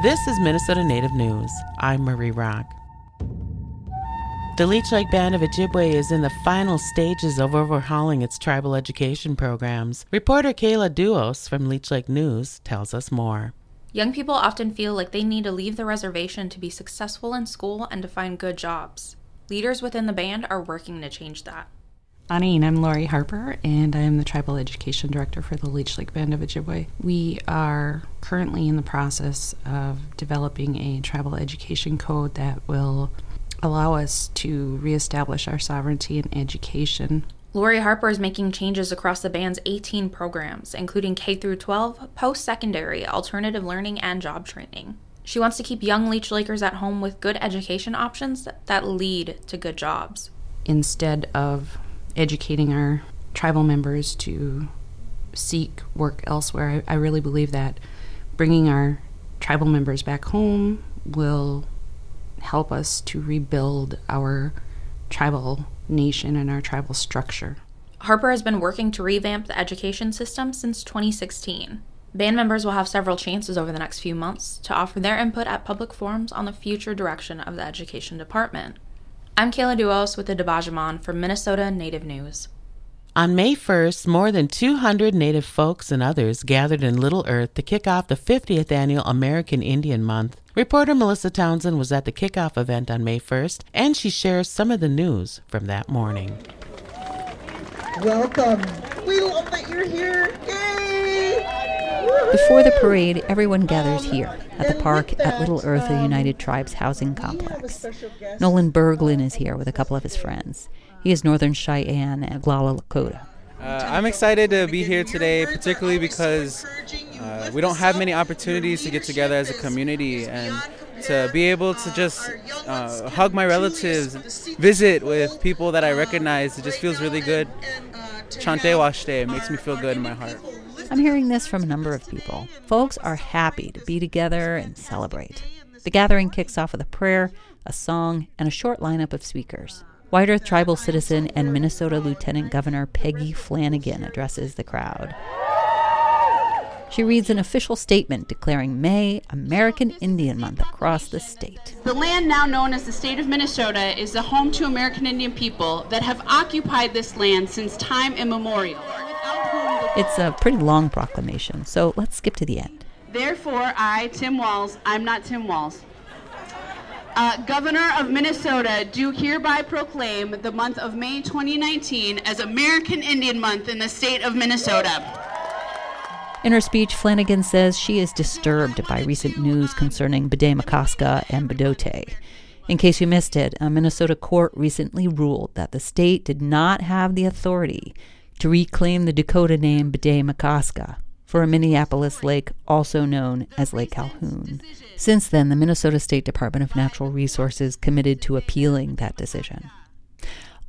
This is Minnesota Native News. I'm Marie Rock. The Leech Lake Band of Ojibwe is in the final stages of overhauling its tribal education programs. Reporter Kayla Duos from Leech Lake News tells us more. Young people often feel like they need to leave the reservation to be successful in school and to find good jobs. Leaders within the band are working to change that. Aaniin, I'm Laurie Harper, and I am the Tribal Education Director for the Leech Lake Band of Ojibwe. We are currently in the process of developing a tribal education code that will allow us to reestablish our sovereignty in education. Lori Harper is making changes across the band's 18 programs, including K through 12, post-secondary, alternative learning, and job training. She wants to keep young Leech Lakers at home with good education options that lead to good jobs. Instead of educating our tribal members to seek work elsewhere. I, I really believe that bringing our tribal members back home will help us to rebuild our tribal nation and our tribal structure. Harper has been working to revamp the education system since 2016. Band members will have several chances over the next few months to offer their input at public forums on the future direction of the education department. I'm Kayla Duos with the Debahjimon for Minnesota Native News. On May 1st, more than 200 Native folks and others gathered in Little Earth to kick off the 50th annual American Indian Month. Reporter Melissa Townsend was at the kickoff event on May 1st, and she shares some of the news from that morning. Welcome. We love that you're here. Yay! Before the parade, everyone gathers here at the park at Little Earth, a United Tribes housing complex. Nolan Berglund is here with a couple of his friends. He is Northern Cheyenne and Oglala Lakota. Uh, I'm excited to be here today, particularly because uh, we don't have many opportunities to get together as a community and to be able to just uh, hug my relatives, visit with people that I recognize. It just feels really good. Chante Washte, it makes me feel good in my heart. I'm hearing this from a number of people. Folks are happy to be together and celebrate. The gathering kicks off with a prayer, a song, and a short lineup of speakers. White Earth tribal citizen and Minnesota Lieutenant Governor Peggy Flanagan addresses the crowd. She reads an official statement declaring May American Indian Month across the state. The land now known as the state of Minnesota is the home to American Indian people that have occupied this land since time immemorial. It's a pretty long proclamation, so let's skip to the end. Therefore, I, Tim Walz, I'm not Tim Walz, uh, Governor of Minnesota, do hereby proclaim the month of May 2019 as American Indian Month in the state of Minnesota. In her speech, Flanagan says she is disturbed by recent news concerning Bde Makaska and Bdote. In case you missed it, a Minnesota court recently ruled that the state did not have the authority to reclaim the Dakota name Bde Makaska for a Minneapolis lake also known as Lake Calhoun. Since then, the Minnesota State Department of Natural Resources committed to appealing that decision.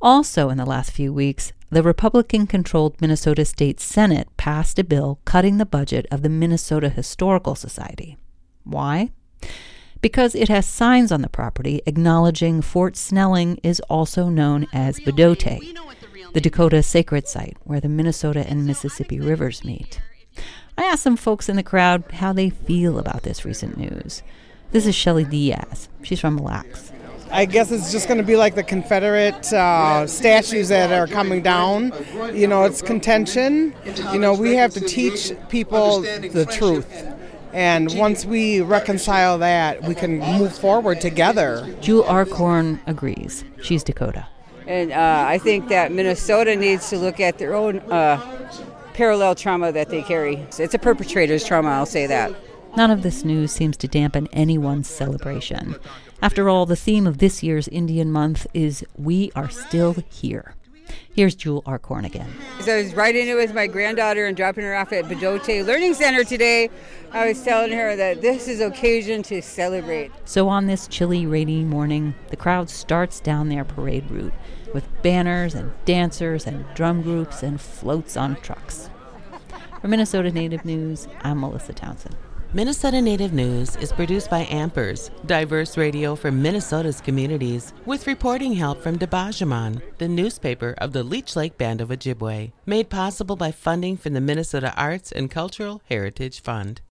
Also, in the last few weeks, the Republican controlled Minnesota State Senate passed a bill cutting the budget of the Minnesota Historical Society. Why? Because it has signs on the property acknowledging Fort Snelling is also known as Bdote, the Dakota sacred site where the Minnesota and Mississippi rivers meet. I asked some folks in the crowd how they feel about this recent news. This is Shelly Diaz. She's from Mille Lacs. I guess it's just going to be like the Confederate uh, statues that are coming down. You know, it's contention. You know, we have to teach people the truth. And once we reconcile that, we can move forward together. Jewel Arcorn agrees. She's Dakota. And uh, I think that Minnesota needs to look at their own uh, parallel trauma that they carry. It's a perpetrator's trauma, I'll say that. None of this news seems to dampen anyone's celebration. After all, the theme of this year's Indian Month is We Are Still Here. Here's Jewel Arcorn again. So I was riding it with my granddaughter and dropping her off at Bdote Learning Center today. I was telling her that this is occasion to celebrate. So on this chilly, rainy morning, the crowd starts down their parade route with banners and dancers and drum groups and floats on trucks. For Minnesota Native News, I'm Melissa Townsend. Minnesota Native News is produced by Ampers, diverse radio for Minnesota's communities, with reporting help from Debahjimon, the newspaper of the Leech Lake Band of Ojibwe, made possible by funding from the Minnesota Arts and Cultural Heritage Fund.